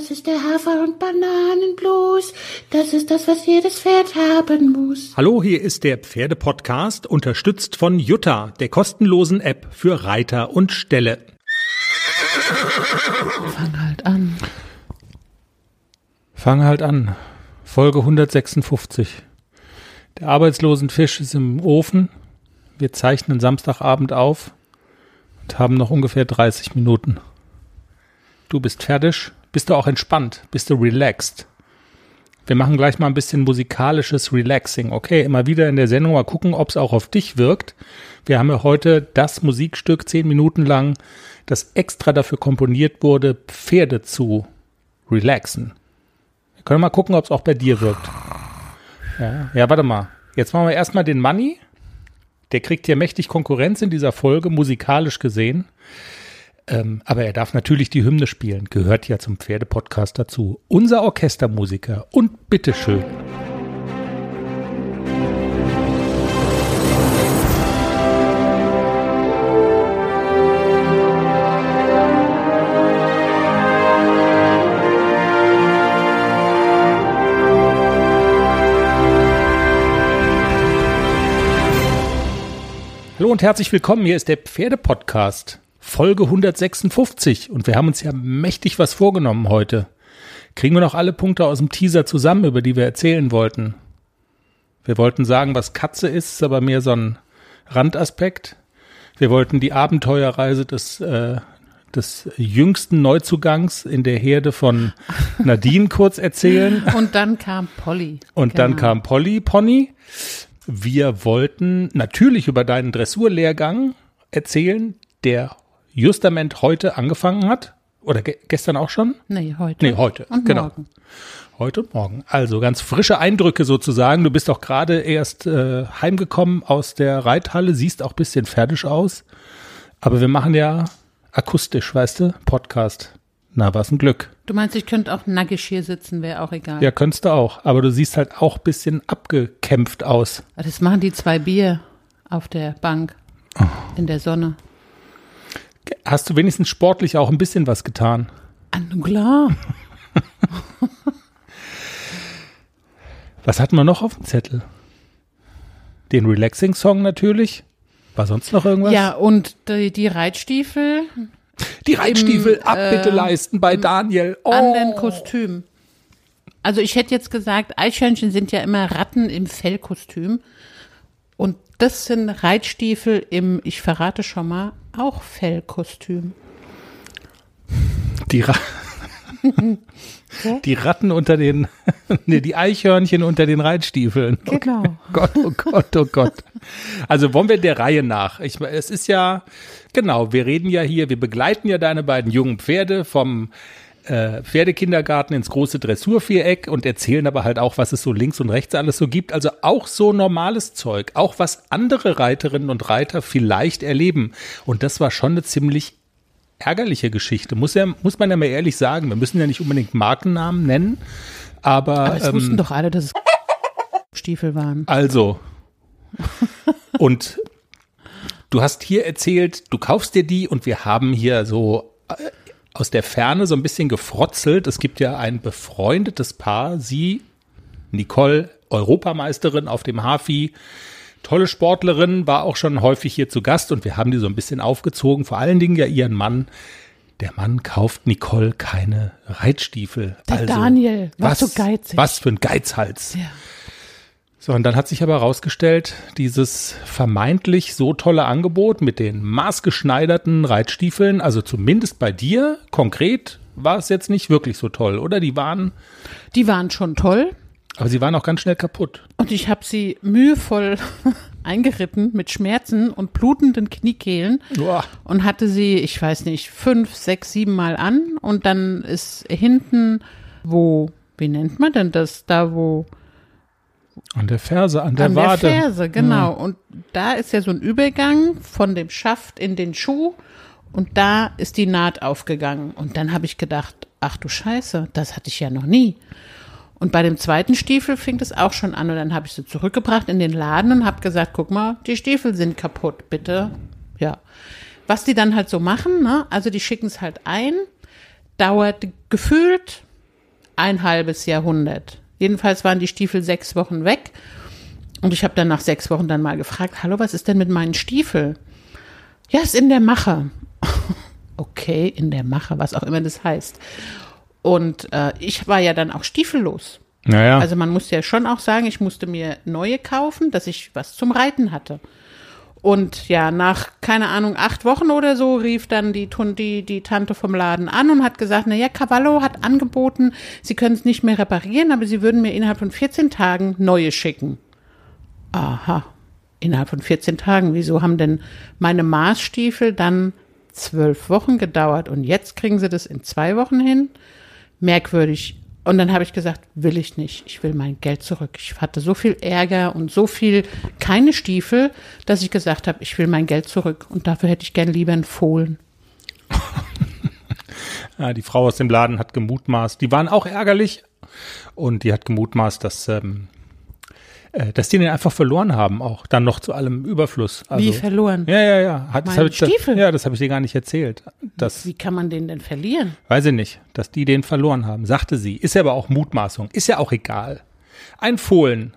Das ist der Hafer- und Bananenblues. Das ist das, was jedes Pferd haben muss. Hallo, hier ist der Pferdepodcast, unterstützt von Jutta, der kostenlosen App für Reiter und Ställe. Fang halt an. Fang halt an. Folge 156. Der Arbeitslosenfisch ist im Ofen. Wir zeichnen Samstagabend auf und haben noch ungefähr 30 Minuten. Du bist fertig? Bist du auch entspannt? Bist du relaxed? Wir machen gleich mal ein bisschen musikalisches Relaxing. Okay, immer wieder in der Sendung mal gucken, ob es auch auf dich wirkt. Wir haben ja heute das Musikstück zehn Minuten lang, das extra dafür komponiert wurde, Pferde zu relaxen. Wir können mal gucken, ob es auch bei dir wirkt. Ja, ja, warte mal. Jetzt machen wir erstmal den Money. Der kriegt hier mächtig Konkurrenz in dieser Folge, musikalisch gesehen. Ähm, aber er darf natürlich die Hymne spielen, gehört ja zum Pferdepodcast dazu. Unser Orchestermusiker und bitteschön. Hallo und herzlich willkommen. Hier ist der Pferdepodcast. Folge 156 und wir haben uns ja mächtig was vorgenommen heute. Kriegen wir noch alle Punkte aus dem Teaser zusammen, über die wir erzählen wollten? Wir wollten sagen, was Katze ist, ist aber mehr so ein Randaspekt. Wir wollten die Abenteuerreise des, äh, des jüngsten Neuzugangs in der Herde von Nadine kurz erzählen. Und dann kam Polly. Und genau. dann kam Polly Pony. Wir wollten natürlich über deinen Dressurlehrgang erzählen, der justament heute angefangen hat. Oder ge gestern auch schon? Nee, heute. Nee, heute. Und genau. morgen. Heute und morgen. Also ganz frische Eindrücke sozusagen. Du bist auch gerade erst äh, heimgekommen aus der Reithalle, siehst auch bisschen fertig aus. Aber wir machen ja akustisch, weißt du, Podcast. Na, was ein Glück. Du meinst, ich könnte auch nackig hier sitzen, wäre auch egal. Ja, könntest du auch. Aber du siehst halt auch bisschen abgekämpft aus. Das machen die zwei Bier auf der Bank oh. in der Sonne. Hast du wenigstens sportlich auch ein bisschen was getan? An, klar. was hatten wir noch auf dem Zettel? Den Relaxing-Song natürlich. War sonst noch irgendwas? Ja, und die, die Reitstiefel. Die Reitstiefel, Im, Abbitte äh, leisten bei Daniel. Oh. Anderen Kostüm. Also ich hätte jetzt gesagt, Eichhörnchen sind ja immer Ratten im Fellkostüm. Und das sind Reitstiefel im, ich verrate schon mal, auch Fellkostüm. Die, Ra die Ratten unter den, nee, die Eichhörnchen unter den Reitstiefeln. Genau. Oh Gott, oh Gott, oh Gott. Also wollen wir der Reihe nach. Ich, es ist ja, genau, wir reden ja hier, wir begleiten ja deine beiden jungen Pferde vom äh, Pferdekindergarten ins große Dressurviereck und erzählen aber halt auch, was es so links und rechts alles so gibt. Also auch so normales Zeug, auch was andere Reiterinnen und Reiter vielleicht erleben. Und das war schon eine ziemlich ärgerliche Geschichte. Muss, ja, muss man ja mal ehrlich sagen. Wir müssen ja nicht unbedingt Markennamen nennen, aber. Aber es ähm, wussten doch alle, dass es Stiefel waren. Also. und du hast hier erzählt, du kaufst dir die und wir haben hier so äh, aus der Ferne so ein bisschen gefrotzelt. Es gibt ja ein befreundetes Paar, sie, Nicole, Europameisterin auf dem Hafi, tolle Sportlerin, war auch schon häufig hier zu Gast und wir haben die so ein bisschen aufgezogen, vor allen Dingen ja ihren Mann. Der Mann kauft Nicole keine Reitstiefel. Der also, Daniel, was, was so geizig. Was für ein Geizhals. Ja. So, und dann hat sich aber herausgestellt, dieses vermeintlich so tolle Angebot mit den maßgeschneiderten Reitstiefeln, also zumindest bei dir konkret, war es jetzt nicht wirklich so toll, oder? Die waren. Die waren schon toll. Aber sie waren auch ganz schnell kaputt. Und ich habe sie mühevoll eingeritten mit Schmerzen und blutenden Kniekehlen Boah. und hatte sie, ich weiß nicht, fünf, sechs, sieben Mal an und dann ist hinten, wo, wie nennt man denn das, da wo an der Ferse, an der an Wade. An der Ferse, genau. Ja. Und da ist ja so ein Übergang von dem Schaft in den Schuh und da ist die Naht aufgegangen. Und dann habe ich gedacht, ach du Scheiße, das hatte ich ja noch nie. Und bei dem zweiten Stiefel fing es auch schon an und dann habe ich sie zurückgebracht in den Laden und habe gesagt, guck mal, die Stiefel sind kaputt, bitte. Ja. Was die dann halt so machen, ne? Also die schicken es halt ein, dauert gefühlt ein halbes Jahrhundert. Jedenfalls waren die Stiefel sechs Wochen weg. Und ich habe dann nach sechs Wochen dann mal gefragt, hallo, was ist denn mit meinen Stiefeln? Ja, ist in der Mache. okay, in der Mache, was auch immer das heißt. Und äh, ich war ja dann auch stiefellos. Naja. Also man muss ja schon auch sagen, ich musste mir neue kaufen, dass ich was zum Reiten hatte. Und ja, nach, keine Ahnung, acht Wochen oder so rief dann die, die, die Tante vom Laden an und hat gesagt, na ja, Cavallo hat angeboten, sie können es nicht mehr reparieren, aber sie würden mir innerhalb von 14 Tagen neue schicken. Aha, innerhalb von 14 Tagen. Wieso haben denn meine Maßstiefel dann zwölf Wochen gedauert und jetzt kriegen sie das in zwei Wochen hin? Merkwürdig. Und dann habe ich gesagt, will ich nicht. Ich will mein Geld zurück. Ich hatte so viel Ärger und so viel keine Stiefel, dass ich gesagt habe, ich will mein Geld zurück. Und dafür hätte ich gern lieber einen Fohlen. ja, die Frau aus dem Laden hat gemutmaßt. Die waren auch ärgerlich. Und die hat gemutmaßt, dass ähm, äh, dass die den einfach verloren haben, auch dann noch zu allem Überfluss. Also, Wie verloren? Ja, ja, ja. Hat, das ich, Stiefel? ja, das habe ich dir gar nicht erzählt. Das, Wie kann man den denn verlieren? Weiß ich nicht, dass die den verloren haben, sagte sie. Ist ja aber auch Mutmaßung, ist ja auch egal. Ein Fohlen.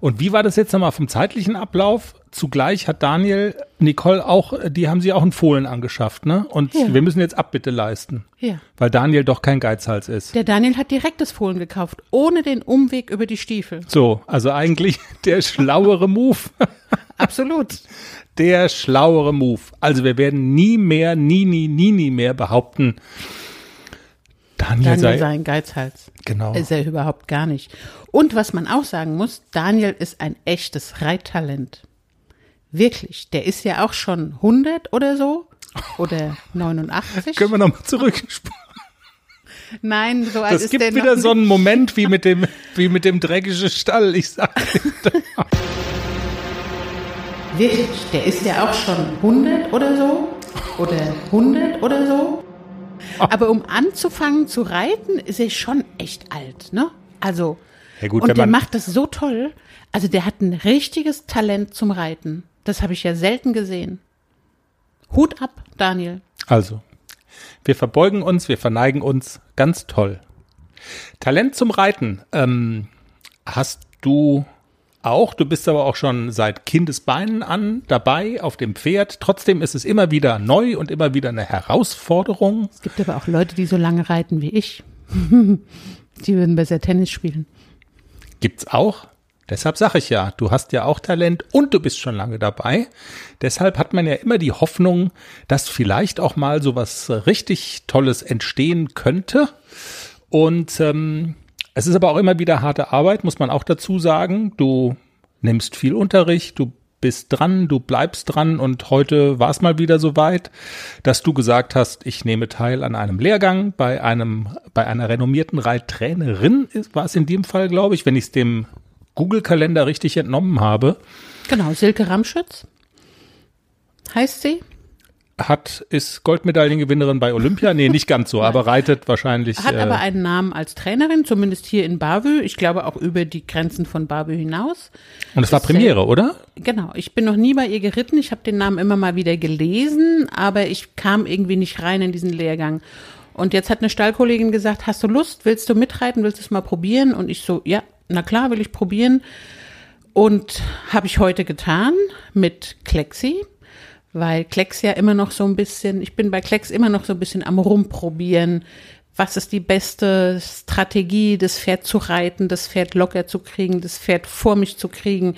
Und wie war das jetzt nochmal vom zeitlichen Ablauf? Zugleich hat Daniel, Nicole auch, die haben sie auch einen Fohlen angeschafft, ne? Und ja. wir müssen jetzt Abbitte leisten. Ja. Weil Daniel doch kein Geizhals ist. Der Daniel hat direkt das Fohlen gekauft, ohne den Umweg über die Stiefel. So, also eigentlich der schlauere Move. Absolut. Der schlauere Move. Also wir werden nie mehr, nie, nie, nie, nie mehr behaupten, Daniel, Daniel sei, sei ein Geizhals. Genau. Ist er überhaupt gar nicht. Und was man auch sagen muss, Daniel ist ein echtes Reittalent. Wirklich, der ist ja auch schon 100 oder so. Oder 89. Können wir nochmal zurückspulen? Nein, so alt das ist gibt der wieder noch so einen Moment wie mit dem, wie mit dem dreckigen Stall, ich sag Wirklich, der ist ja auch schon 100 oder so. Oder 100 oder so. Aber um anzufangen zu reiten, ist er schon echt alt, ne? Also, ja gut, und der macht das so toll. Also der hat ein richtiges Talent zum Reiten. Das habe ich ja selten gesehen. Hut ab, Daniel. Also, wir verbeugen uns, wir verneigen uns. Ganz toll. Talent zum Reiten. Ähm, hast du auch? Du bist aber auch schon seit Kindesbeinen an dabei auf dem Pferd. Trotzdem ist es immer wieder neu und immer wieder eine Herausforderung. Es gibt aber auch Leute, die so lange reiten wie ich. die würden besser Tennis spielen. Gibt's auch? Deshalb sage ich ja, du hast ja auch Talent und du bist schon lange dabei. Deshalb hat man ja immer die Hoffnung, dass vielleicht auch mal so was richtig Tolles entstehen könnte. Und ähm, es ist aber auch immer wieder harte Arbeit, muss man auch dazu sagen. Du nimmst viel Unterricht, du bist dran, du bleibst dran und heute war es mal wieder so weit, dass du gesagt hast, ich nehme teil an einem Lehrgang bei einem bei einer renommierten Reittrainerin, war es in dem Fall, glaube ich, wenn ich es dem Google-Kalender richtig entnommen habe. Genau, Silke Ramschütz heißt sie. Hat, ist Goldmedaillengewinnerin bei Olympia? Nee, nicht ganz so, aber reitet wahrscheinlich. Hat äh, aber einen Namen als Trainerin, zumindest hier in Bavü. Ich glaube auch über die Grenzen von Bavü hinaus. Und es war Premiere, äh, oder? Genau. Ich bin noch nie bei ihr geritten. Ich habe den Namen immer mal wieder gelesen, aber ich kam irgendwie nicht rein in diesen Lehrgang. Und jetzt hat eine Stallkollegin gesagt, hast du Lust? Willst du mitreiten? Willst du es mal probieren? Und ich so, ja, na klar, will ich probieren. Und habe ich heute getan mit Klexi, weil Klex ja immer noch so ein bisschen, ich bin bei Klex immer noch so ein bisschen am Rumprobieren. Was ist die beste Strategie, das Pferd zu reiten, das Pferd locker zu kriegen, das Pferd vor mich zu kriegen?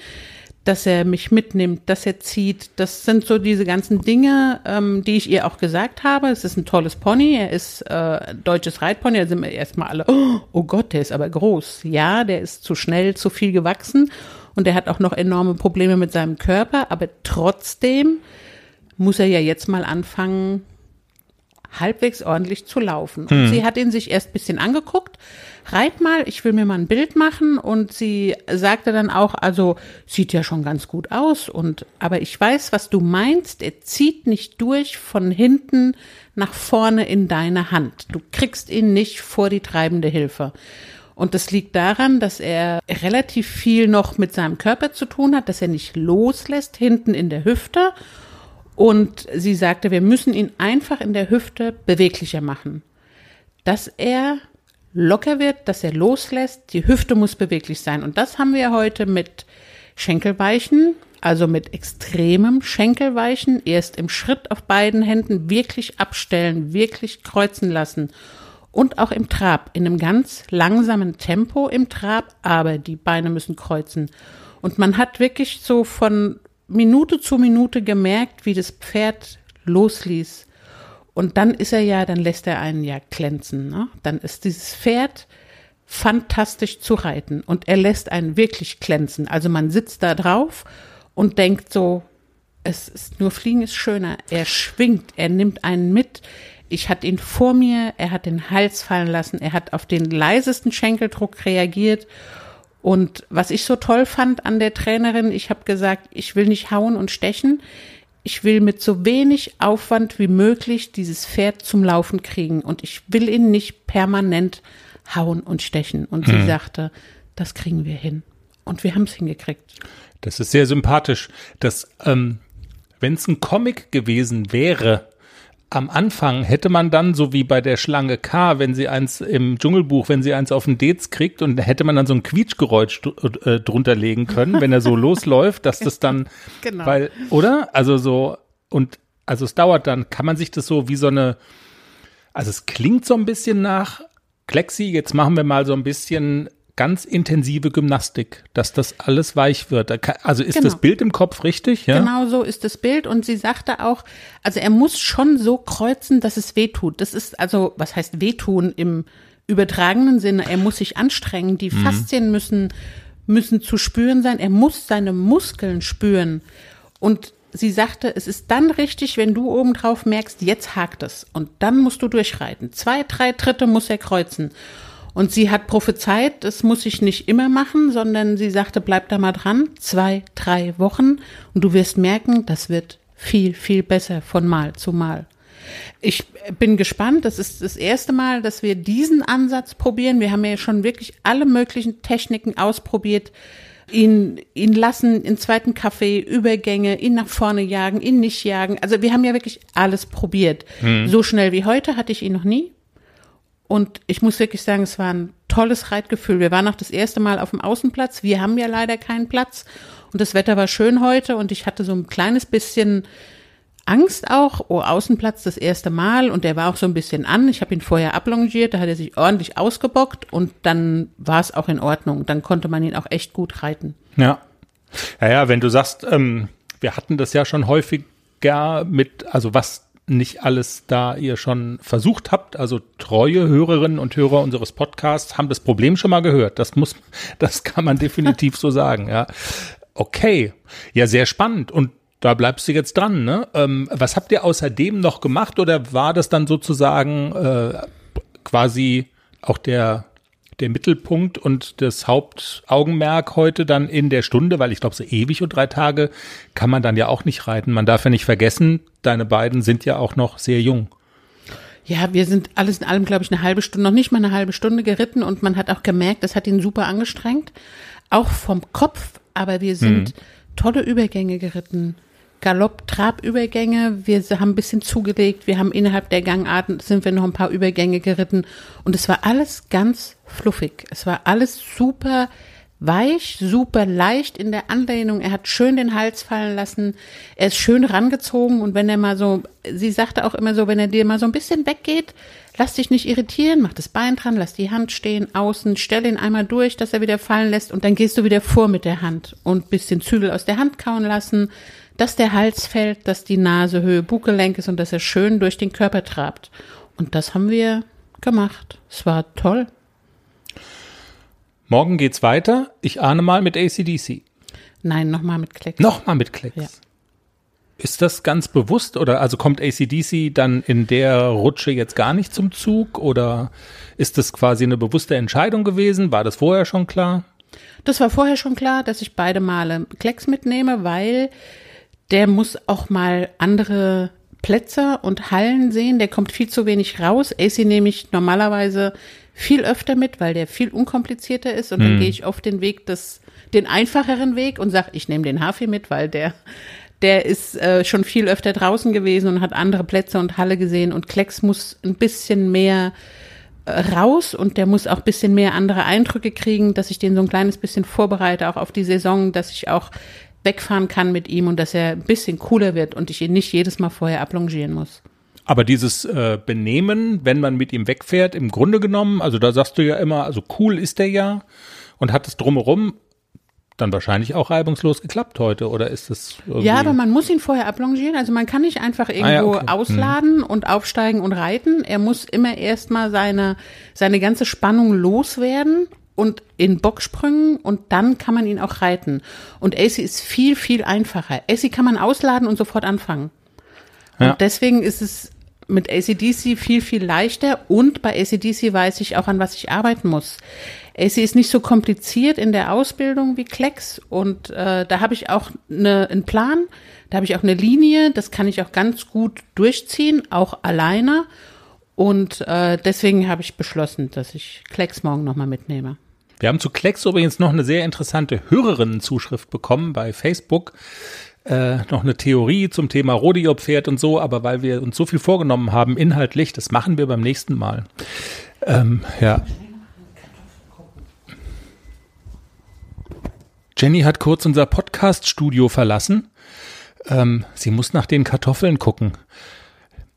Dass er mich mitnimmt, dass er zieht. Das sind so diese ganzen Dinge, ähm, die ich ihr auch gesagt habe. Es ist ein tolles Pony, er ist äh, deutsches Reitpony, da sind wir erstmal alle, oh, oh Gott, der ist aber groß. Ja, der ist zu schnell, zu viel gewachsen und er hat auch noch enorme Probleme mit seinem Körper, aber trotzdem muss er ja jetzt mal anfangen, halbwegs ordentlich zu laufen. Und hm. sie hat ihn sich erst bisschen angeguckt, reit mal, ich will mir mal ein Bild machen und sie sagte dann auch, also sieht ja schon ganz gut aus und aber ich weiß, was du meinst, er zieht nicht durch von hinten nach vorne in deine Hand. Du kriegst ihn nicht vor die treibende Hilfe. Und das liegt daran, dass er relativ viel noch mit seinem Körper zu tun hat, dass er nicht loslässt hinten in der Hüfte. Und sie sagte, wir müssen ihn einfach in der Hüfte beweglicher machen. Dass er locker wird, dass er loslässt. Die Hüfte muss beweglich sein. Und das haben wir heute mit Schenkelweichen, also mit extremem Schenkelweichen, erst im Schritt auf beiden Händen wirklich abstellen, wirklich kreuzen lassen. Und auch im Trab, in einem ganz langsamen Tempo im Trab, aber die Beine müssen kreuzen. Und man hat wirklich so von Minute zu Minute gemerkt, wie das Pferd losließ. Und dann ist er ja, dann lässt er einen ja glänzen. Ne? Dann ist dieses Pferd fantastisch zu reiten und er lässt einen wirklich glänzen. Also man sitzt da drauf und denkt so, es ist nur Fliegen ist schöner. Er schwingt, er nimmt einen mit. Ich hatte ihn vor mir, er hat den Hals fallen lassen, er hat auf den leisesten Schenkeldruck reagiert. Und was ich so toll fand an der Trainerin, ich habe gesagt, ich will nicht hauen und stechen. Ich will mit so wenig Aufwand wie möglich dieses Pferd zum Laufen kriegen und ich will ihn nicht permanent hauen und stechen. Und sie mhm. sagte, das kriegen wir hin. Und wir haben es hingekriegt. Das ist sehr sympathisch. dass ähm, wenn es ein Comic gewesen wäre, am Anfang hätte man dann, so wie bei der Schlange K, wenn sie eins im Dschungelbuch, wenn sie eins auf den Dates kriegt und hätte man dann so ein Quietschgeräusch äh, drunter legen können, wenn er so losläuft, dass das dann, genau. weil, oder? Also so, und also es dauert dann, kann man sich das so wie so eine, also es klingt so ein bisschen nach Klexi, jetzt machen wir mal so ein bisschen ganz intensive Gymnastik, dass das alles weich wird. Also ist genau. das Bild im Kopf richtig? Ja? Genau so ist das Bild. Und sie sagte auch, also er muss schon so kreuzen, dass es wehtut. Das ist also, was heißt wehtun im übertragenen Sinne? Er muss sich anstrengen. Die mhm. Faszien müssen, müssen zu spüren sein. Er muss seine Muskeln spüren. Und sie sagte, es ist dann richtig, wenn du obendrauf merkst, jetzt hakt es. Und dann musst du durchreiten. Zwei, drei Tritte muss er kreuzen. Und sie hat prophezeit, das muss ich nicht immer machen, sondern sie sagte, bleib da mal dran, zwei, drei Wochen und du wirst merken, das wird viel, viel besser von Mal zu Mal. Ich bin gespannt. Das ist das erste Mal, dass wir diesen Ansatz probieren. Wir haben ja schon wirklich alle möglichen Techniken ausprobiert. Ihn, ihn lassen, in zweiten Kaffee, Übergänge, ihn nach vorne jagen, ihn nicht jagen. Also wir haben ja wirklich alles probiert. Hm. So schnell wie heute hatte ich ihn noch nie. Und ich muss wirklich sagen, es war ein tolles Reitgefühl. Wir waren auch das erste Mal auf dem Außenplatz. Wir haben ja leider keinen Platz. Und das Wetter war schön heute und ich hatte so ein kleines bisschen Angst auch. Oh, Außenplatz das erste Mal und der war auch so ein bisschen an. Ich habe ihn vorher ablongiert, da hat er sich ordentlich ausgebockt und dann war es auch in Ordnung. Dann konnte man ihn auch echt gut reiten. Ja. Ja, ja, wenn du sagst, ähm, wir hatten das ja schon häufiger mit, also was nicht alles da ihr schon versucht habt. Also treue Hörerinnen und Hörer unseres Podcasts haben das Problem schon mal gehört. Das muss, das kann man definitiv so sagen, ja. Okay. Ja, sehr spannend. Und da bleibst du jetzt dran, ne? Ähm, was habt ihr außerdem noch gemacht oder war das dann sozusagen äh, quasi auch der der Mittelpunkt und das Hauptaugenmerk heute dann in der Stunde, weil ich glaube, so ewig und drei Tage kann man dann ja auch nicht reiten. Man darf ja nicht vergessen, deine beiden sind ja auch noch sehr jung. Ja, wir sind alles in allem, glaube ich, eine halbe Stunde, noch nicht mal eine halbe Stunde geritten und man hat auch gemerkt, das hat ihn super angestrengt. Auch vom Kopf, aber wir sind mhm. tolle Übergänge geritten. Galopp-Trab-Übergänge. Wir haben ein bisschen zugelegt. Wir haben innerhalb der Gangarten sind wir noch ein paar Übergänge geritten. Und es war alles ganz fluffig. Es war alles super weich, super leicht in der Anlehnung. Er hat schön den Hals fallen lassen. Er ist schön rangezogen. Und wenn er mal so, sie sagte auch immer so, wenn er dir mal so ein bisschen weggeht, lass dich nicht irritieren, mach das Bein dran, lass die Hand stehen, außen, stell ihn einmal durch, dass er wieder fallen lässt und dann gehst du wieder vor mit der Hand und bisschen Zügel aus der Hand kauen lassen dass der Hals fällt, dass die Nase Höhe Buggelenk ist und dass er schön durch den Körper trabt. Und das haben wir gemacht. Es war toll. Morgen geht's weiter. Ich ahne mal mit ACDC. Nein, nochmal mit Klecks. Nochmal mit Klecks. Ja. Ist das ganz bewusst oder also kommt ACDC dann in der Rutsche jetzt gar nicht zum Zug oder ist das quasi eine bewusste Entscheidung gewesen? War das vorher schon klar? Das war vorher schon klar, dass ich beide Male Klecks mitnehme, weil der muss auch mal andere Plätze und Hallen sehen. Der kommt viel zu wenig raus. AC nehme ich normalerweise viel öfter mit, weil der viel unkomplizierter ist. Und dann hm. gehe ich auf den Weg des, den einfacheren Weg und sage, ich nehme den Hafi mit, weil der, der ist äh, schon viel öfter draußen gewesen und hat andere Plätze und Halle gesehen. Und Klecks muss ein bisschen mehr äh, raus und der muss auch bisschen mehr andere Eindrücke kriegen, dass ich den so ein kleines bisschen vorbereite, auch auf die Saison, dass ich auch wegfahren kann mit ihm und dass er ein bisschen cooler wird und ich ihn nicht jedes Mal vorher ablongieren muss. Aber dieses äh, Benehmen, wenn man mit ihm wegfährt, im Grunde genommen, also da sagst du ja immer, also cool ist der ja und hat es drumherum dann wahrscheinlich auch reibungslos geklappt heute, oder ist das? Ja, aber man muss ihn vorher ablongieren. Also man kann nicht einfach irgendwo Ah ja, okay. ausladen und aufsteigen und reiten. Er muss immer erstmal seine, seine ganze Spannung loswerden und in Bocksprüngen und dann kann man ihn auch reiten. Und AC ist viel, viel einfacher. AC kann man ausladen und sofort anfangen. Ja. Und deswegen ist es mit ACDC viel, viel leichter und bei ACDC weiß ich auch, an was ich arbeiten muss. AC ist nicht so kompliziert in der Ausbildung wie Klecks und äh, da habe ich auch eine, einen Plan, da habe ich auch eine Linie, das kann ich auch ganz gut durchziehen, auch alleine. Und äh, deswegen habe ich beschlossen, dass ich Klecks morgen nochmal mitnehme. Wir haben zu Klecks übrigens noch eine sehr interessante Hörerinnenzuschrift bekommen bei Facebook. Äh, noch eine Theorie zum Thema Rodeo-Pferd und so, aber weil wir uns so viel vorgenommen haben, inhaltlich, das machen wir beim nächsten Mal. Ähm, ja. Jenny hat kurz unser Podcast-Studio verlassen. Ähm, sie muss nach den Kartoffeln gucken.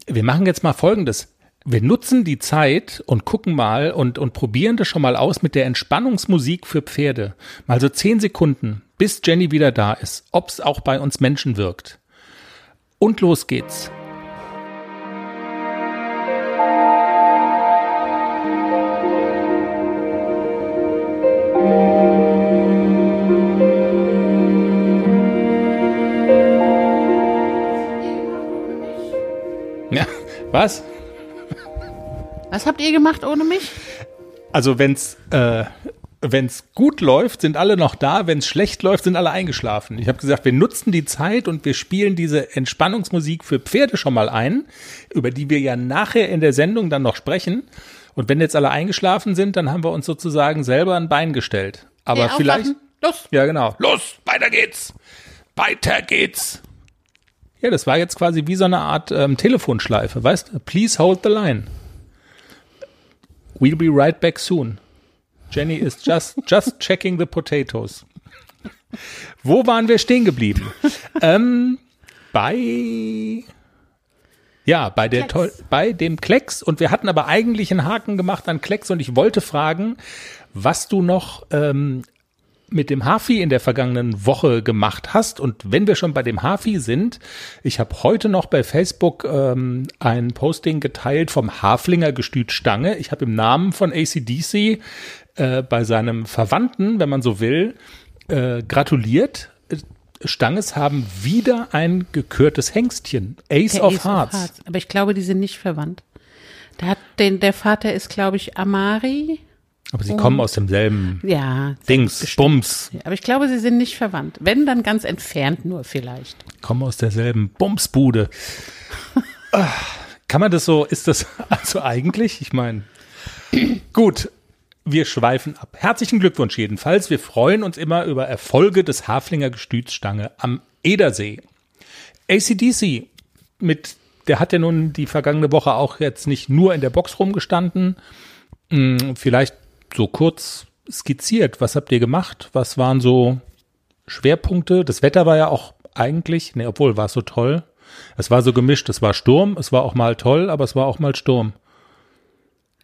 Wir machen jetzt mal Folgendes. Wir nutzen die Zeit und gucken mal und, und probieren das schon mal aus mit der Entspannungsmusik für Pferde. Mal so zehn Sekunden, bis Jenny wieder da ist, ob es auch bei uns Menschen wirkt. Und los geht's. Ja, was? Was habt ihr gemacht ohne mich? Also wenn's äh, wenn's gut läuft, sind alle noch da. Wenn's schlecht läuft, sind alle eingeschlafen. Ich habe gesagt, wir nutzen die Zeit und wir spielen diese Entspannungsmusik für Pferde schon mal ein, über die wir ja nachher in der Sendung dann noch sprechen. Und wenn jetzt alle eingeschlafen sind, dann haben wir uns sozusagen selber ein Bein gestellt. Aber Hey, vielleicht. Los! Ja, genau. Los, weiter geht's. Weiter geht's. Ja, das war jetzt quasi wie so eine Art ähm, Telefonschleife, weißt du? Please hold the line. We'll be right back soon. Jenny is just, just checking the potatoes. Wo waren wir stehen geblieben? ähm, bei, ja, bei der toll, bei dem Klecks. Und wir hatten aber eigentlich einen Haken gemacht an Klecks und ich wollte fragen, was du noch ähm, mit dem Hafi in der vergangenen Woche gemacht hast. Und wenn wir schon bei dem Hafi sind, ich habe heute noch bei Facebook ähm, ein Posting geteilt vom Haflinger Gestüt Stange. Ich habe im Namen von ACDC äh, bei seinem Verwandten, wenn man so will, äh, gratuliert. Stanges haben wieder ein gekürtes Hengstchen. Ace, Der of, Ace Hearts. Aber ich glaube, die sind nicht verwandt. Der, hat den, der Vater ist, glaube ich, Amari. Aber sie kommen aus demselben Ja. Dings, bestimmt. Bums. Aber ich glaube, sie sind nicht verwandt. Wenn, dann ganz entfernt nur vielleicht. kommen aus derselben Bumsbude. Ah, Kann man das so, ist das also eigentlich? Ich meine, gut, wir schweifen ab. Herzlichen Glückwunsch jedenfalls. Wir freuen uns immer über Erfolge des Haflinger Gestütsstange am Edersee. ACDC, mit, der hat ja nun die vergangene Woche auch jetzt nicht nur in der Box rumgestanden. Hm, Vielleicht so kurz skizziert. Was habt ihr gemacht? Was waren so Schwerpunkte? Das Wetter war ja auch eigentlich, ne, obwohl war es so toll. Es war so gemischt. Es war Sturm, es war auch mal toll, aber es war auch mal Sturm.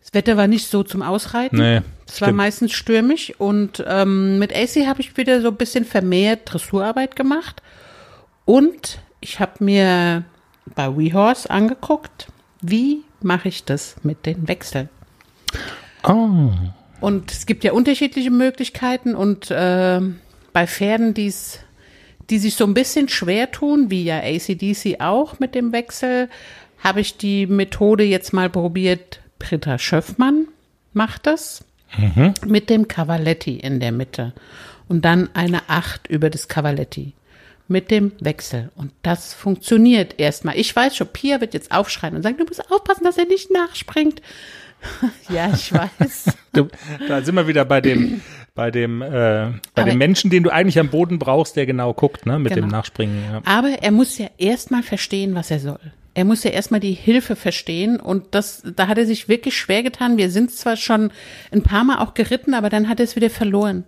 Das Wetter war nicht so zum Ausreiten. Nee, Es war meistens stürmisch und ähm, mit AC habe ich wieder so ein bisschen vermehrt Dressurarbeit gemacht und ich habe mir bei WeHorse angeguckt, wie mache ich das mit den Wechseln. Oh. Und es gibt ja unterschiedliche Möglichkeiten und äh, bei Pferden, die's, die sich so ein bisschen schwer tun, wie ja ACDC auch mit dem Wechsel, habe ich die Methode jetzt mal probiert. Britta Schöffmann macht das mit dem Cavaletti in der Mitte und dann eine Acht über das Cavaletti mit dem Wechsel. Und das funktioniert erstmal. Ich weiß schon, Pia wird jetzt aufschreien und sagen, du musst aufpassen, dass er nicht nachspringt. ja, ich weiß. Du, da sind wir wieder bei dem, bei dem, äh, bei Aber- dem Menschen, den du eigentlich am Boden brauchst, der genau guckt, ne, mit dem Genau. Nachspringen. Ja. Aber er muss ja erstmal verstehen, was er soll. Er muss ja erstmal die Hilfe verstehen und das, da hat er sich wirklich schwer getan. Wir sind zwar schon ein paar Mal auch geritten, aber dann hat er es wieder verloren.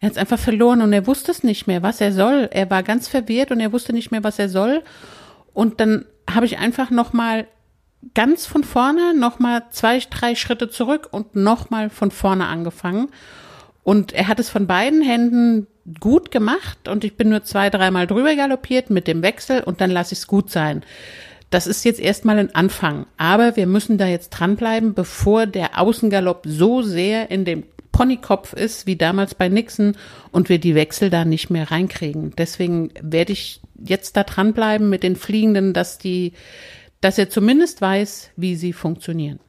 Er hat es einfach verloren und er wusste es nicht mehr, was er soll. Er war ganz verwirrt und er wusste nicht mehr, was er soll. Und dann habe ich einfach noch mal ganz von vorne, noch mal zwei, drei Schritte zurück und noch mal von vorne angefangen. Und er hat es von beiden Händen gut gemacht und ich bin nur zwei, dreimal drüber galoppiert mit dem Wechsel und dann lasse ich es gut sein. Das ist jetzt erstmal ein Anfang, aber wir müssen da jetzt dranbleiben, bevor der Außengalopp so sehr in dem Ponykopf ist, wie damals bei Nixon, und wir die Wechsel da nicht mehr reinkriegen. Deswegen werde ich jetzt da dranbleiben mit den Fliegenden, dass die, dass er zumindest weiß, wie sie funktionieren.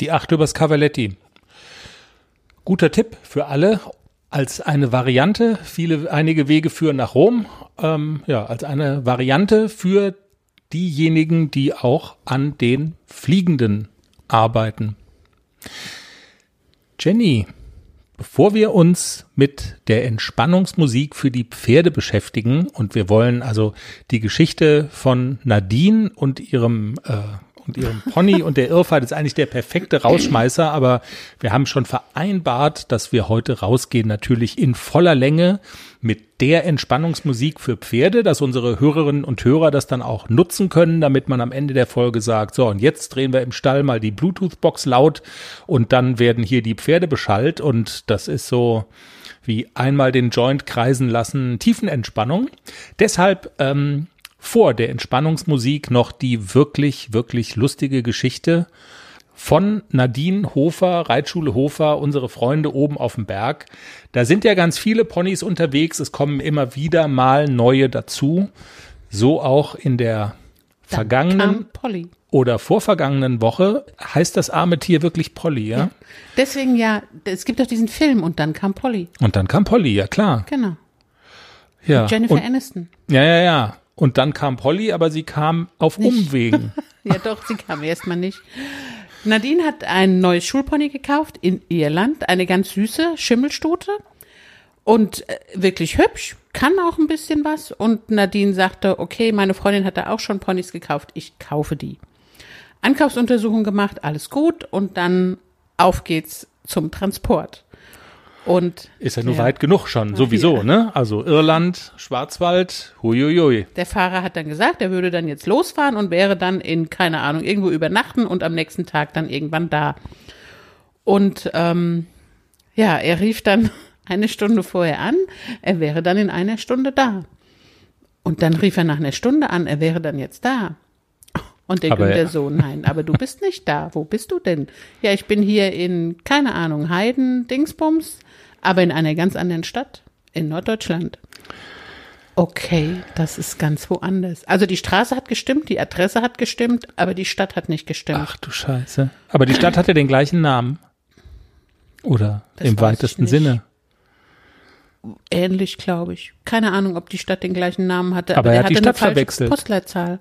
Die Acht übers Cavaletti. Guter Tipp für alle als eine Variante. Viele, einige Wege führen nach Rom. Ähm, ja, als eine Variante für diejenigen, die auch an den Fliegenden arbeiten. Jenny, bevor wir uns mit der Entspannungsmusik für die Pferde beschäftigen und wir wollen also die Geschichte von Nadine und ihrem äh, und ihrem Pony. Und der Irrfahrt ist eigentlich der perfekte Rausschmeißer, aber wir haben schon vereinbart, dass wir heute rausgehen, natürlich in voller Länge mit der Entspannungsmusik für Pferde, dass unsere Hörerinnen und Hörer das dann auch nutzen können, damit man am Ende der Folge sagt, so, und jetzt drehen wir im Stall mal die Bluetooth-Box laut und dann werden hier die Pferde beschallt. Und das ist so, wie einmal den Joint kreisen lassen, Tiefenentspannung. Deshalb ähm, vor der Entspannungsmusik noch die wirklich, wirklich lustige Geschichte von Nadine Hofer, Reitschule Hofer, unsere Freunde oben auf dem Berg. Da sind ja ganz viele Ponys unterwegs. Es kommen immer wieder mal neue dazu. So auch in der Dann vergangenen oder vorvergangenen Woche heißt das arme Tier wirklich Polly, ja? Deswegen ja, es gibt doch diesen Film und dann kam Polly. Und dann kam Polly, ja klar. Genau. Ja. Jennifer Und, Aniston. ja, ja, ja. Und dann kam Polly, aber sie kam auf Umwegen. Ja, doch, sie kam erstmal nicht. Nadine hat ein neues Schulpony gekauft in Irland, eine ganz süße Schimmelstute und äh, wirklich hübsch, kann auch ein bisschen was. Und Nadine sagte, okay, meine Freundin hat da auch schon Ponys gekauft, ich kaufe die. Ankaufsuntersuchung gemacht, alles gut und dann auf geht's zum Transport. Und Ist ja nur weit genug schon, sowieso, Ja. ne? Also Irland, Schwarzwald, huiuiui. Der Fahrer hat dann gesagt, er würde dann jetzt losfahren und wäre dann in, keine Ahnung, irgendwo übernachten und am nächsten Tag dann irgendwann da. Und ähm, ja, er rief dann eine Stunde vorher an, er wäre dann in einer Stunde da. Und dann rief er nach einer Stunde an, er wäre dann jetzt da. Und der Aber Günther er- so, nein, aber du bist nicht da. Wo bist du denn? Ja, ich bin hier in, keine Ahnung, Heiden, Dingsbums, aber in einer ganz anderen Stadt, in Norddeutschland. Okay, das ist ganz woanders. Also die Straße hat gestimmt, die Adresse hat gestimmt, aber die Stadt hat nicht gestimmt. Ach du Scheiße. Aber die Stadt hatte den gleichen Namen. Oder Das im weitesten. Sinne. Ähnlich, glaube ich. Keine Ahnung, ob die Stadt den gleichen Namen hatte, Aber aber, er der hat die Stadt eine falsche verwechselt. Postleitzahl.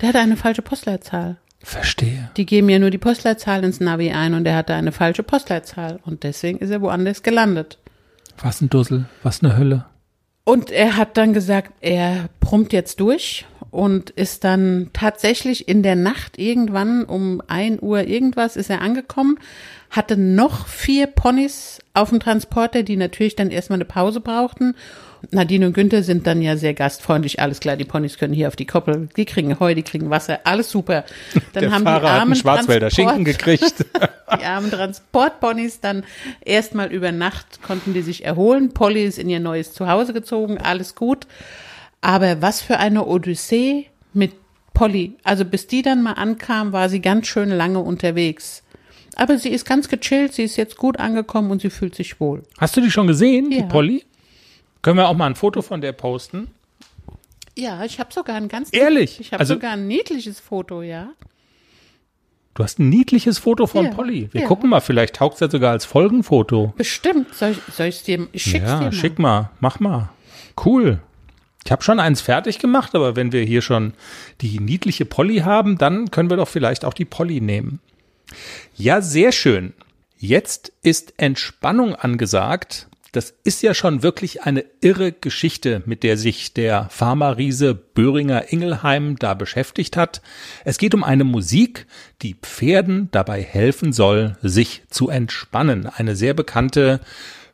Der hatte eine falsche Postleitzahl. Verstehe. Die geben ja nur die Postleitzahl ins Navi ein und er hatte eine falsche Postleitzahl und deswegen ist er woanders gelandet. Was ein Dussel, was eine Hölle. Und er hat dann gesagt, er brummt jetzt durch und ist dann tatsächlich in der Nacht irgendwann um ein Uhr irgendwas ist er angekommen, hatte noch vier Ponys auf dem Transporter, die natürlich dann erstmal eine Pause brauchten. Nadine und Günther sind dann ja sehr gastfreundlich, alles klar, die Ponys können hier auf die Koppel, die kriegen Heu, die kriegen Wasser, alles super. Dann Der haben Fahrer die hat armen einen Schwarzwälder Transport- Schinken gekriegt. die armen Transportponys dann erstmal über Nacht konnten die sich erholen. Polly ist in ihr neues Zuhause gezogen, alles gut. Aber was für eine Odyssee mit Polly. Also bis die dann mal ankam, war sie ganz schön lange unterwegs. Aber sie ist ganz gechillt, sie ist jetzt gut angekommen und sie fühlt sich wohl. Hast du die schon gesehen, die Ja. Polly? Können wir auch mal ein Foto von der posten? Ja, ich habe sogar ein ganz Ehrlich? Ich habe Also- sogar ein niedliches Foto, ja. Du hast ein niedliches Foto von Ja, Polly. Wir ja. gucken mal, vielleicht taugt es ja sogar als Folgenfoto. Bestimmt. Soll ich, soll ich's dir, ich schick's ja, dir mal. schick mal, mach mal. Cool. Ich habe schon eins fertig gemacht, aber wenn wir hier schon die niedliche Polly haben, dann können wir doch vielleicht auch die Polly nehmen. Ja, sehr schön. Jetzt ist Entspannung angesagt. Das ist ja schon wirklich eine irre Geschichte, mit der sich der Pharma-Riese Böhringer Ingelheim da beschäftigt hat. Es geht um eine Musik, die Pferden dabei helfen soll, sich zu entspannen. Eine sehr bekannte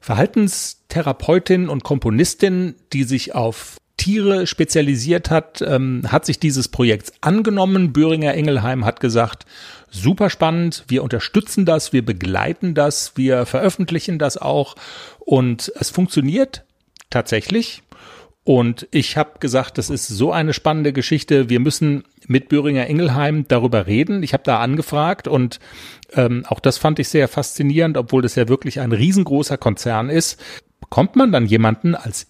Verhaltenstherapeutin und Komponistin, die sich auf Tiere spezialisiert hat, ähm, hat sich dieses Projekts angenommen. Böhringer Ingelheim hat gesagt, super spannend, wir unterstützen das, wir begleiten das, wir veröffentlichen das auch und es funktioniert tatsächlich. Und ich habe gesagt, das ist so eine spannende Geschichte. Wir müssen mit Böhringer Ingelheim darüber reden. Ich habe da angefragt und ähm, auch das fand ich sehr faszinierend, obwohl das ja wirklich ein riesengroßer Konzern ist. Bekommt man dann jemanden als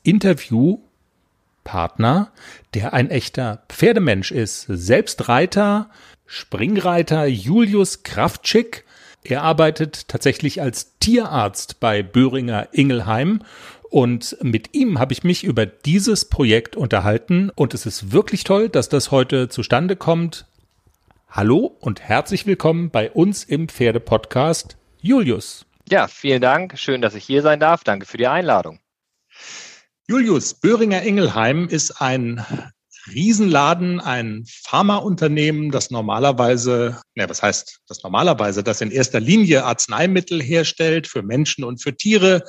Interviewpartner, der ein echter Pferdemensch ist, selbst Reiter, Springreiter Julius Kraftschick. Er arbeitet tatsächlich als Tierarzt bei Böhringer Ingelheim und mit ihm habe ich mich über dieses Projekt unterhalten und es ist wirklich toll, dass das heute zustande kommt. Hallo und herzlich willkommen bei uns im Pferdepodcast Julius. Ja, vielen Dank. Schön, dass ich hier sein darf. Danke für die Einladung. Julius, Böhringer Ingelheim ist ein Riesenladen, ein Pharmaunternehmen, das normalerweise, ne, was heißt das normalerweise, das in erster Linie Arzneimittel herstellt für Menschen und für Tiere,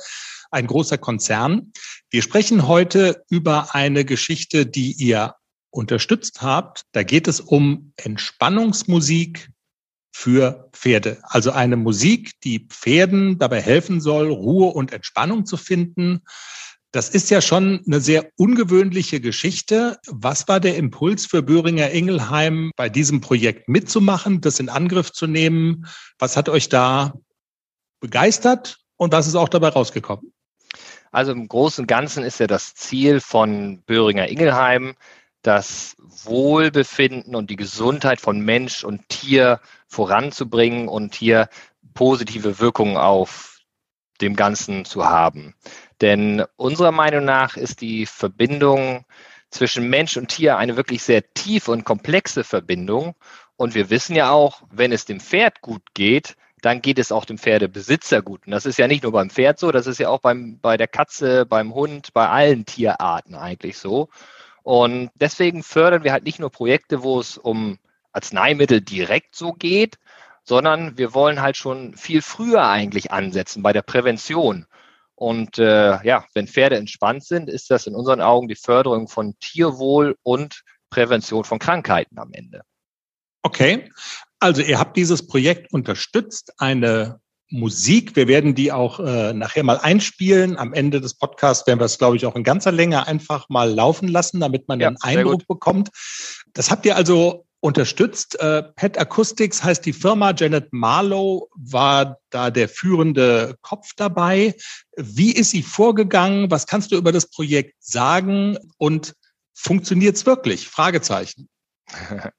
ein großer Konzern. Wir sprechen heute über eine Geschichte, die ihr unterstützt habt. Da geht es um Entspannungsmusik für Pferde. Also eine Musik, die Pferden dabei helfen soll, Ruhe und Entspannung zu finden. Das ist ja schon eine sehr ungewöhnliche Geschichte. Was war der Impuls für Böhringer Ingelheim, bei diesem Projekt mitzumachen, das in Angriff zu nehmen? Was hat euch da begeistert und was ist auch dabei rausgekommen? Also im Großen und Ganzen ist ja das Ziel von Böhringer Ingelheim, das Wohlbefinden und die Gesundheit von Mensch und Tier voranzubringen und hier positive Wirkungen auf dem Ganzen zu haben. Denn unserer Meinung nach ist die Verbindung zwischen Mensch und Tier eine wirklich sehr tiefe und komplexe Verbindung. Und wir wissen ja auch, wenn es dem Pferd gut geht, dann geht es auch dem Pferdebesitzer gut. Und das ist ja nicht nur beim Pferd so, das ist ja auch beim, bei der Katze, beim Hund, bei allen Tierarten eigentlich so. Und deswegen fördern wir halt nicht nur Projekte, wo es um Arzneimittel direkt so geht, sondern wir wollen halt schon viel früher eigentlich ansetzen bei der Prävention. Und äh, ja, wenn Pferde entspannt sind, ist das in unseren Augen die Förderung von Tierwohl und Prävention von Krankheiten am Ende. Okay, also ihr habt dieses Projekt unterstützt, eine Musik. Wir werden die auch äh, nachher mal einspielen. Am Ende des Podcasts werden wir es, glaube ich, auch in ganzer Länge einfach mal laufen lassen, damit man ja, einen Eindruck bekommt. Das habt ihr also unterstützt. Äh, Pet Acoustics heißt die Firma. Janet Marlowe war da der führende Kopf dabei. Wie ist sie vorgegangen? Was kannst du über das Projekt sagen? Und funktioniert es wirklich? Fragezeichen.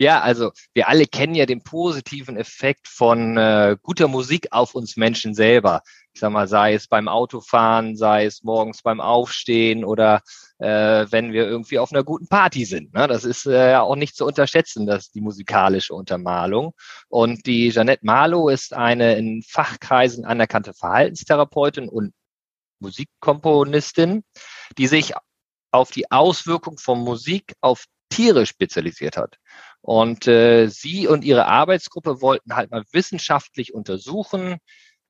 Ja, also wir alle kennen ja den positiven Effekt von äh, guter Musik auf uns Menschen selber. Ich sag mal, sei es beim Autofahren, sei es morgens beim Aufstehen oder äh, wenn wir irgendwie auf einer guten Party sind. Ne? Das ist äh, auch nicht zu unterschätzen, dass die musikalische Untermalung. Und die Jeanette Marlow ist eine in Fachkreisen anerkannte Verhaltenstherapeutin und Musikkomponistin, die sich auf die Auswirkung von Musik auf Tiere spezialisiert hat. Und äh, sie und ihre Arbeitsgruppe wollten halt mal wissenschaftlich untersuchen,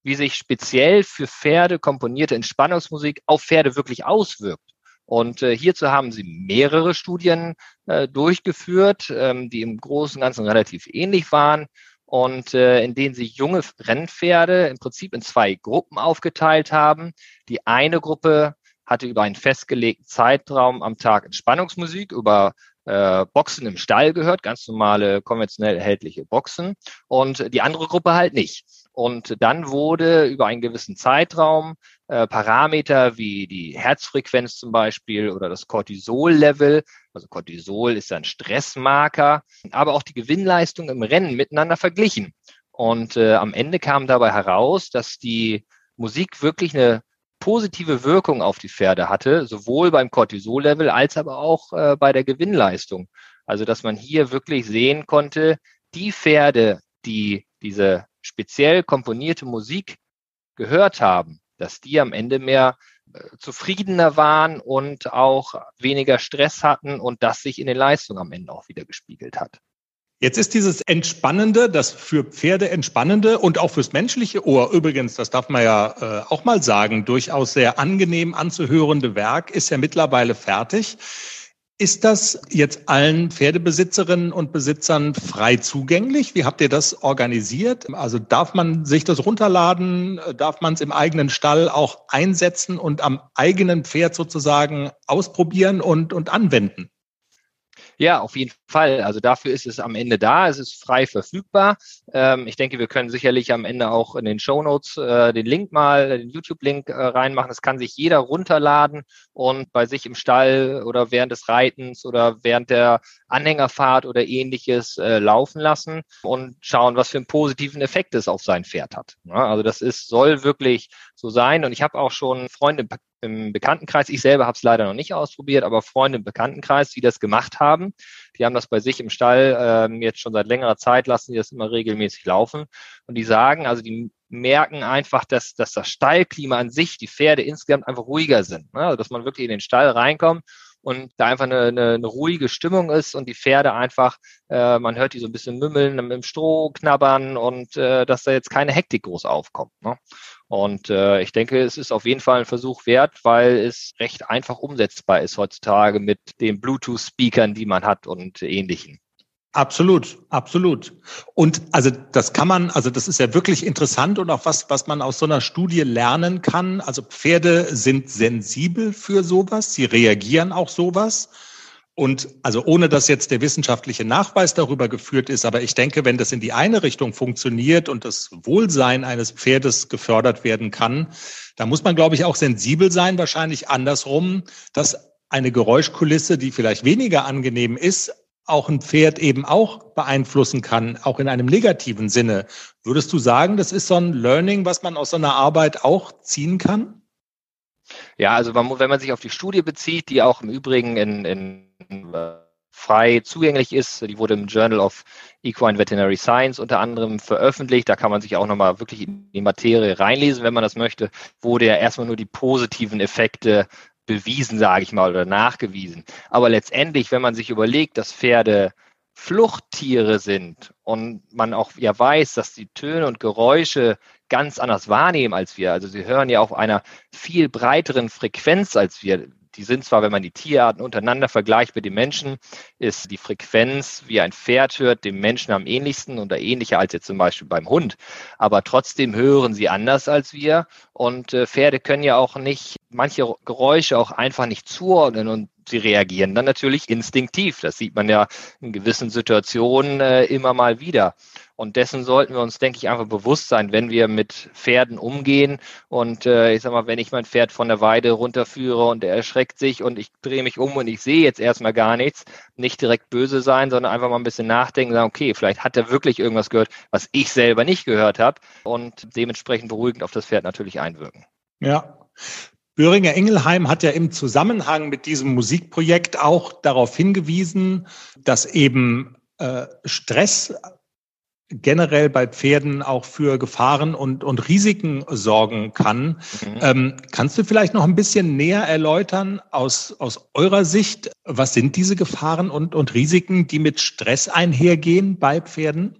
wie sich speziell für Pferde komponierte Entspannungsmusik auf Pferde wirklich auswirkt. Und äh, hierzu haben sie mehrere Studien äh, durchgeführt, ähm, die im Großen und Ganzen relativ ähnlich waren und äh, in denen sie junge Rennpferde im Prinzip in zwei Gruppen aufgeteilt haben. Die eine Gruppe hatte über einen festgelegten Zeitraum am Tag Entspannungsmusik, über äh, Boxen im Stall gehört, ganz normale konventionell erhältliche Boxen und die andere Gruppe halt nicht. Und dann wurde über einen gewissen Zeitraum äh, Parameter wie die Herzfrequenz zum Beispiel oder das Cortisol-Level, also Cortisol ist ein Stressmarker, aber auch die Gewinnleistung im Rennen miteinander verglichen. Und äh, am Ende kam dabei heraus, dass die Musik wirklich eine positive Wirkung auf die Pferde hatte, sowohl beim Cortisol-Level als aber auch äh, bei der Gewinnleistung. Also dass man hier wirklich sehen konnte, die Pferde, die diese speziell komponierte Musik gehört haben, dass die am Ende mehr äh, zufriedener waren und auch weniger Stress hatten und das sich in den Leistungen am Ende auch wieder gespiegelt hat. Jetzt ist dieses Entspannende, das für Pferde Entspannende und auch fürs menschliche Ohr übrigens, das darf man ja äh, auch mal sagen, durchaus sehr angenehm anzuhörende Werk ist ja mittlerweile fertig. Ist das jetzt allen Pferdebesitzerinnen und Besitzern frei zugänglich? Wie habt ihr das organisiert? Also darf man sich das runterladen? Darf man es im eigenen Stall auch einsetzen und am eigenen Pferd sozusagen ausprobieren und, und anwenden? Ja, auf jeden Fall. Also dafür ist es am Ende da. Es ist frei verfügbar. Ähm, ich denke, wir können sicherlich am Ende auch in den Show Notes äh, den Link mal, den YouTube-Link äh, reinmachen. Das kann sich jeder runterladen und bei sich im Stall oder während des Reitens oder während der Anhängerfahrt oder ähnliches äh, laufen lassen und schauen, was für einen positiven Effekt es auf sein Pferd hat. Ja, also das ist, soll wirklich so sein. Und ich habe auch schon Freunde im Bekanntenkreis, ich selber habe es leider noch nicht ausprobiert, aber Freunde im Bekanntenkreis, die das gemacht haben, die haben das bei sich im Stall ähm, jetzt schon seit längerer Zeit, lassen die das immer regelmäßig laufen. Und die sagen, also die merken einfach, dass, dass das Stallklima an sich, die Pferde insgesamt einfach ruhiger sind. Ne? Also dass man wirklich in den Stall reinkommt und da einfach eine, eine, eine ruhige Stimmung ist und die Pferde einfach, äh, man hört die so ein bisschen mümmeln, dem Stroh knabbern und äh, dass da jetzt keine Hektik groß aufkommt. Ne? Und äh, ich denke, es ist auf jeden Fall ein Versuch wert, weil es recht einfach umsetzbar ist heutzutage mit den Bluetooth-Speakern, die man hat und ähnlichen. Absolut, absolut. Und also das kann man, also das ist ja wirklich interessant und auch was, was man aus so einer Studie lernen kann. Also Pferde sind sensibel für sowas, sie reagieren auch sowas. Und also ohne dass jetzt der wissenschaftliche Nachweis darüber geführt ist, aber ich denke, wenn das in die eine Richtung funktioniert und das Wohlsein eines Pferdes gefördert werden kann, da muss man, glaube ich, auch sensibel sein, wahrscheinlich andersrum, dass eine Geräuschkulisse, die vielleicht weniger angenehm ist, auch ein Pferd eben auch beeinflussen kann, auch in einem negativen Sinne. Würdest du sagen, das ist so ein Learning, was man aus so einer Arbeit auch ziehen kann? Ja, also wenn man sich auf die Studie bezieht, die auch im Übrigen in, in frei zugänglich ist, die wurde im Journal of Equine Veterinary Science unter anderem veröffentlicht. Da kann man sich auch nochmal wirklich in die Materie reinlesen, wenn man das möchte, wurde ja erstmal nur die positiven Effekte bewiesen, sage ich mal, oder nachgewiesen. Aber letztendlich, wenn man sich überlegt, dass Pferde Fluchttiere sind und man auch ja weiß, dass die Töne und Geräusche ganz anders wahrnehmen als wir. Also sie hören ja auf einer viel breiteren Frequenz als wir die sind zwar, wenn man die Tierarten untereinander vergleicht mit den Menschen, ist die Frequenz, wie ein Pferd hört, dem Menschen am ähnlichsten oder ähnlicher als jetzt zum Beispiel beim Hund. Aber trotzdem hören sie anders als wir. Und äh, Pferde können ja auch nicht manche Geräusche auch einfach nicht zuordnen und sie reagieren dann natürlich instinktiv. Das sieht man ja in gewissen Situationen äh, immer mal wieder. Und dessen sollten wir uns, denke ich, einfach bewusst sein, wenn wir mit Pferden umgehen. Und äh, ich sag mal, wenn ich mein Pferd von der Weide runterführe und er erschreckt sich und ich drehe mich um und ich sehe jetzt erstmal gar nichts, nicht direkt böse sein, sondern einfach mal ein bisschen nachdenken, sagen, okay, vielleicht hat er wirklich irgendwas gehört, was ich selber nicht gehört habe und dementsprechend beruhigend auf das Pferd natürlich einwirken. Ja. Böhringer Ingelheim hat ja im Zusammenhang mit diesem Musikprojekt auch darauf hingewiesen, dass eben äh, Stress generell bei Pferden auch für Gefahren und, und Risiken sorgen kann. Mhm. Ähm, kannst du vielleicht noch ein bisschen näher erläutern aus, aus eurer Sicht, was sind diese Gefahren und, und Risiken, die mit Stress einhergehen bei Pferden?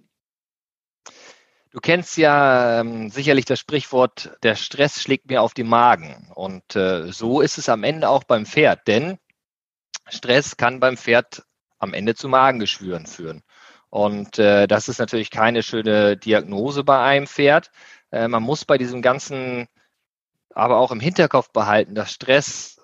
Du kennst ja ähm, sicherlich das Sprichwort, der Stress schlägt mir auf die Magen. Und äh, so ist es am Ende auch beim Pferd, denn Stress kann beim Pferd am Ende zu Magengeschwüren führen. Und äh, das ist natürlich keine schöne Diagnose bei einem Pferd. Äh, man muss bei diesem ganzen aber auch im Hinterkopf behalten, dass Stress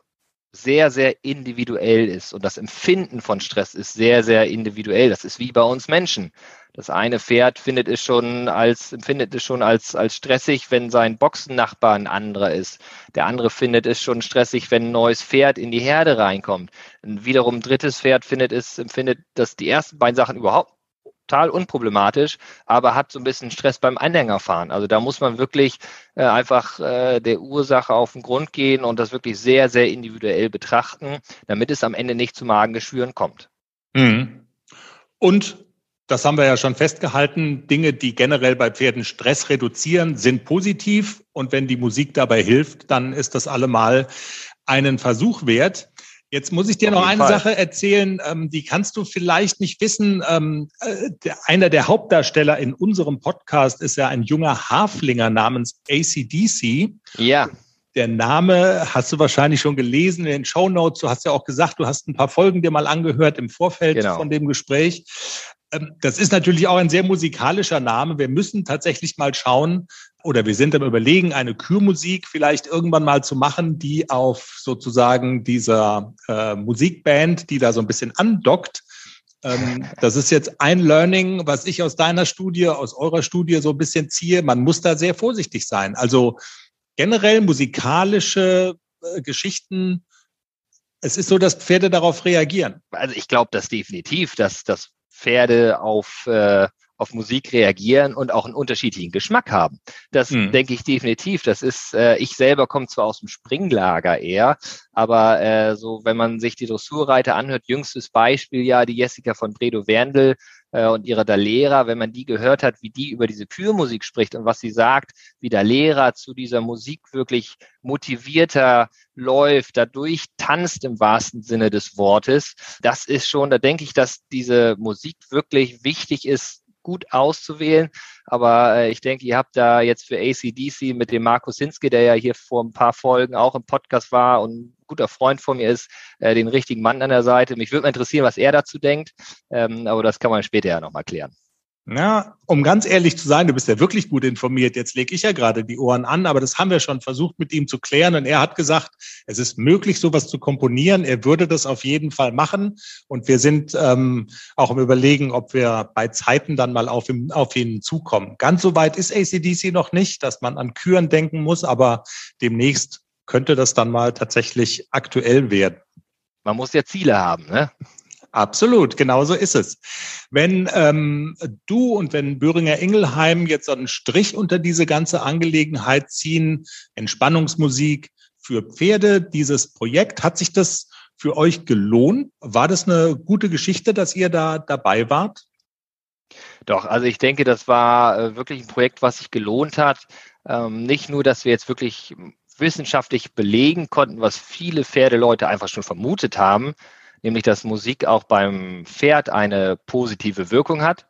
sehr, sehr individuell ist und das Empfinden von Stress ist sehr, sehr individuell. Das ist wie bei uns Menschen. Das eine Pferd findet es schon als, empfindet es schon als, als stressig, wenn sein Boxennachbar ein anderer ist. Der andere findet es schon stressig, wenn ein neues Pferd in die Herde reinkommt. Ein wiederum drittes Pferd findet es, empfindet das die ersten beiden Sachen überhaupt total unproblematisch, aber hat so ein bisschen Stress beim Anhängerfahren. Also da muss man wirklich äh, einfach äh, der Ursache auf den Grund gehen und das wirklich sehr, sehr individuell betrachten, damit es am Ende nicht zu Magengeschwüren kommt. Mhm. Und das haben wir ja schon festgehalten, Dinge, die generell bei Pferden Stress reduzieren, sind positiv. Und wenn die Musik dabei hilft, dann ist das allemal einen Versuch wert. Jetzt muss ich dir Auf noch eine Fall. Sache erzählen, ähm, die kannst du vielleicht nicht wissen. Ähm, äh, einer der Hauptdarsteller in unserem Podcast ist ja ein junger Haflinger namens ACDC. Ja. Der Name hast du wahrscheinlich schon gelesen in den Show Notes. Du hast ja auch gesagt, du hast ein paar Folgen dir mal angehört im Vorfeld genau. von dem Gespräch. Ähm, das ist natürlich auch ein sehr musikalischer Name. Wir müssen tatsächlich mal schauen, oder wir sind am Überlegen, eine Kürmusik vielleicht irgendwann mal zu machen, die auf sozusagen dieser äh, Musikband, die da so ein bisschen andockt. Ähm, das ist jetzt ein Learning, was ich aus deiner Studie, aus eurer Studie so ein bisschen ziehe. Man muss da sehr vorsichtig sein. Also generell musikalische äh, Geschichten es ist so, dass Pferde darauf reagieren. Also ich glaube das definitiv, dass, dass Pferde auf, äh, auf Musik reagieren und auch einen unterschiedlichen Geschmack haben. Das mhm. denke ich definitiv. Das ist, äh, ich selber komme zwar aus dem Springlager eher, aber äh, so, wenn man sich die Dressurreiter anhört, jüngstes Beispiel ja die Jessica von Bredow Werndl, äh, und ihrer der Lehrer, wenn man die gehört hat, wie die über diese Kürmusik spricht und was sie sagt, wie der Lehrer zu dieser Musik wirklich motivierter läuft, dadurch tanzt im wahrsten Sinne des Wortes. Das ist schon, da denke ich, dass diese Musik wirklich wichtig ist, gut auszuwählen. Aber äh, ich denke, ihr habt da jetzt für ACDC mit dem Markus Hinske, der ja hier vor ein paar Folgen auch im Podcast war und guter Freund von mir ist, äh, den richtigen Mann an der Seite. Mich würde mal interessieren, was er dazu denkt. Ähm, aber das kann man später ja nochmal klären. Ja, um ganz ehrlich zu sein, du bist ja wirklich gut informiert. Jetzt lege ich ja gerade die Ohren an, aber das haben wir schon versucht mit ihm zu klären. Und er hat gesagt, es ist möglich, sowas zu komponieren. Er würde das auf jeden Fall machen. Und wir sind ähm, auch im Überlegen, ob wir bei Zeiten dann mal auf, ihm, auf ihn zukommen. Ganz so weit ist ACDC noch nicht, dass man an Küren denken muss, aber demnächst könnte das dann mal tatsächlich aktuell werden. Man muss ja Ziele haben, ne? Absolut, genauso ist es. Wenn ähm, du und wenn Böhringer Ingelheim jetzt so einen Strich unter diese ganze Angelegenheit ziehen, Entspannungsmusik für Pferde, dieses Projekt, hat sich das für euch gelohnt? War das eine gute Geschichte, dass ihr da dabei wart? Doch, also ich denke, das war äh, wirklich ein Projekt, was sich gelohnt hat. Ähm, nicht nur, dass wir jetzt wirklich wissenschaftlich belegen konnten, was viele Pferdeleute einfach schon vermutet haben, nämlich dass Musik auch beim Pferd eine positive Wirkung hat,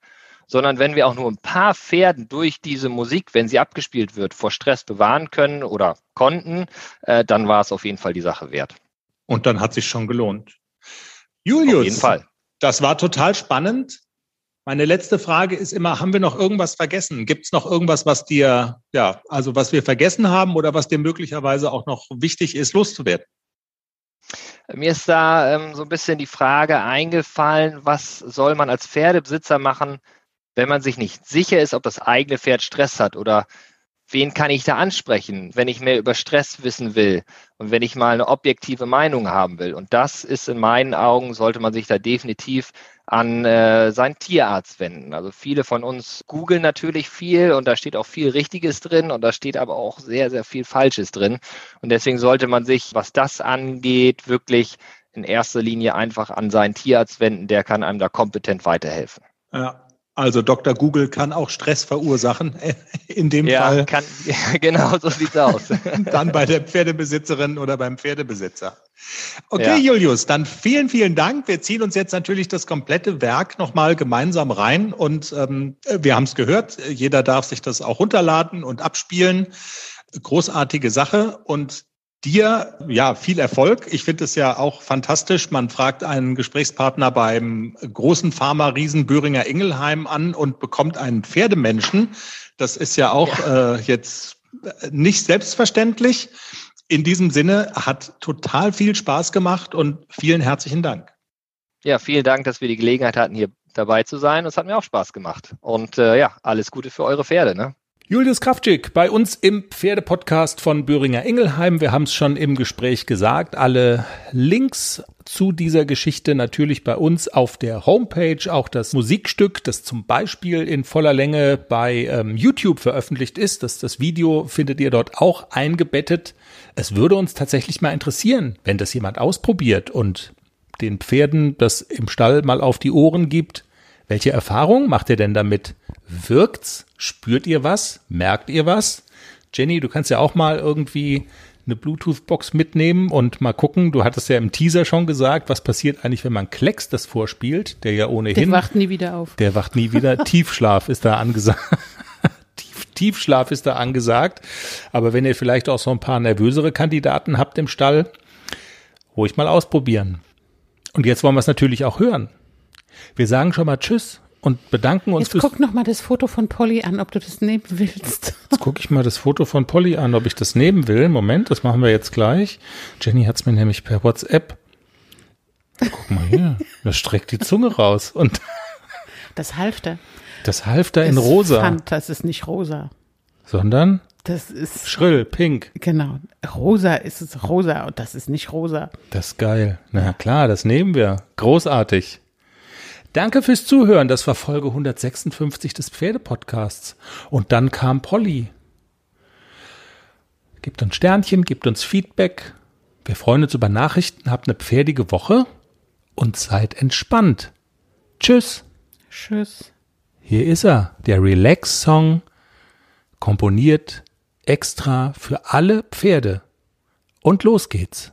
sondern wenn wir auch nur ein paar Pferden durch diese Musik, wenn sie abgespielt wird, vor Stress bewahren können oder konnten, äh, dann war es auf jeden Fall die Sache wert. Und dann hat sich schon gelohnt. Julius, auf jeden Fall. das war total spannend. Meine letzte Frage ist immer, haben wir noch irgendwas vergessen? Gibt es noch irgendwas, was dir, ja, also was wir vergessen haben oder was dir möglicherweise auch noch wichtig ist, loszuwerden? Mir ist da ähm, so ein bisschen die Frage eingefallen, was soll man als Pferdebesitzer machen, wenn man sich nicht sicher ist, ob das eigene Pferd Stress hat oder wen kann ich da ansprechen, wenn ich mehr über Stress wissen will und wenn ich mal eine objektive Meinung haben will. Und das ist in meinen Augen, sollte man sich da definitiv an äh, seinen Tierarzt wenden. Also viele von uns googeln natürlich viel und da steht auch viel Richtiges drin und da steht aber auch sehr, sehr viel Falsches drin. Und deswegen sollte man sich, was das angeht, wirklich in erster Linie einfach an seinen Tierarzt wenden. Der kann einem da kompetent weiterhelfen. Ja, also Dr. Google kann auch Stress verursachen. In dem ja, Fall. Kann, ja, genau, so sieht's aus. dann bei der Pferdebesitzerin oder beim Pferdebesitzer. Okay, ja. Julius, dann vielen, vielen Dank. Wir ziehen uns jetzt natürlich das komplette Werk nochmal gemeinsam rein und ähm, wir haben es gehört. Jeder darf sich das auch runterladen und abspielen. Großartige Sache und dir ja viel Erfolg. Ich finde es ja auch fantastisch. Man fragt einen Gesprächspartner beim großen Pharma-Riesen Böhringer Ingelheim an und bekommt einen Pferdemenschen. Das ist ja auch ja. Äh, jetzt nicht selbstverständlich. In diesem Sinne hat total viel Spaß gemacht und vielen herzlichen Dank. Ja, vielen Dank, dass wir die Gelegenheit hatten, hier dabei zu sein. Es hat mir auch Spaß gemacht. Und äh, ja, alles Gute für eure Pferde. Ne? Julius Kraftschick bei uns im Pferdepodcast von Böhringer Ingelheim. Wir haben es schon im Gespräch gesagt. Alle Links zu dieser Geschichte natürlich bei uns auf der Homepage. Auch das Musikstück, das zum Beispiel in voller Länge bei ähm, YouTube veröffentlicht ist. Das, das Video findet ihr dort auch eingebettet. Es würde uns tatsächlich mal interessieren, wenn das jemand ausprobiert und den Pferden das im Stall mal auf die Ohren gibt Welche Erfahrung macht ihr denn damit? Wirkt's? Spürt ihr was? Merkt ihr was? Jenny, du kannst ja auch mal irgendwie eine Bluetooth-Box mitnehmen und mal gucken. Du hattest ja im Teaser schon gesagt, was passiert eigentlich, wenn man Klecks das vorspielt, der ja ohnehin. Der wacht nie wieder auf. Der wacht nie wieder. Tiefschlaf ist da angesagt. Tief, Tiefschlaf ist da angesagt. Aber wenn ihr vielleicht auch so ein paar nervösere Kandidaten habt im Stall, ruhig mal ausprobieren. Und jetzt wollen wir es natürlich auch hören. Wir sagen schon mal Tschüss und bedanken uns. Jetzt guck noch mal das Foto von Polly an, ob du das nehmen willst. Jetzt gucke ich mal das Foto von Polly an, ob ich das nehmen will. Moment, das machen wir jetzt gleich. Jenny hat es mir nämlich per WhatsApp. Guck mal hier, da streckt die Zunge raus und Das Halfter. das Halfter in rosa, Pfand, das ist nicht rosa. sondern Das ist schrill, pink. genau rosa ist es rosa und das ist nicht rosa. Das ist geil. Na klar, das nehmen wir. Großartig. Danke fürs Zuhören. Das war Folge 156 des Pferdepodcasts. Und dann kam Polly. Gebt uns Sternchen, gebt uns Feedback. Wir freuen uns über Nachrichten. Habt eine pferdige Woche und seid entspannt. Tschüss. Tschüss. Hier ist er, der Relax-Song, komponiert extra für alle Pferde. Und los geht's.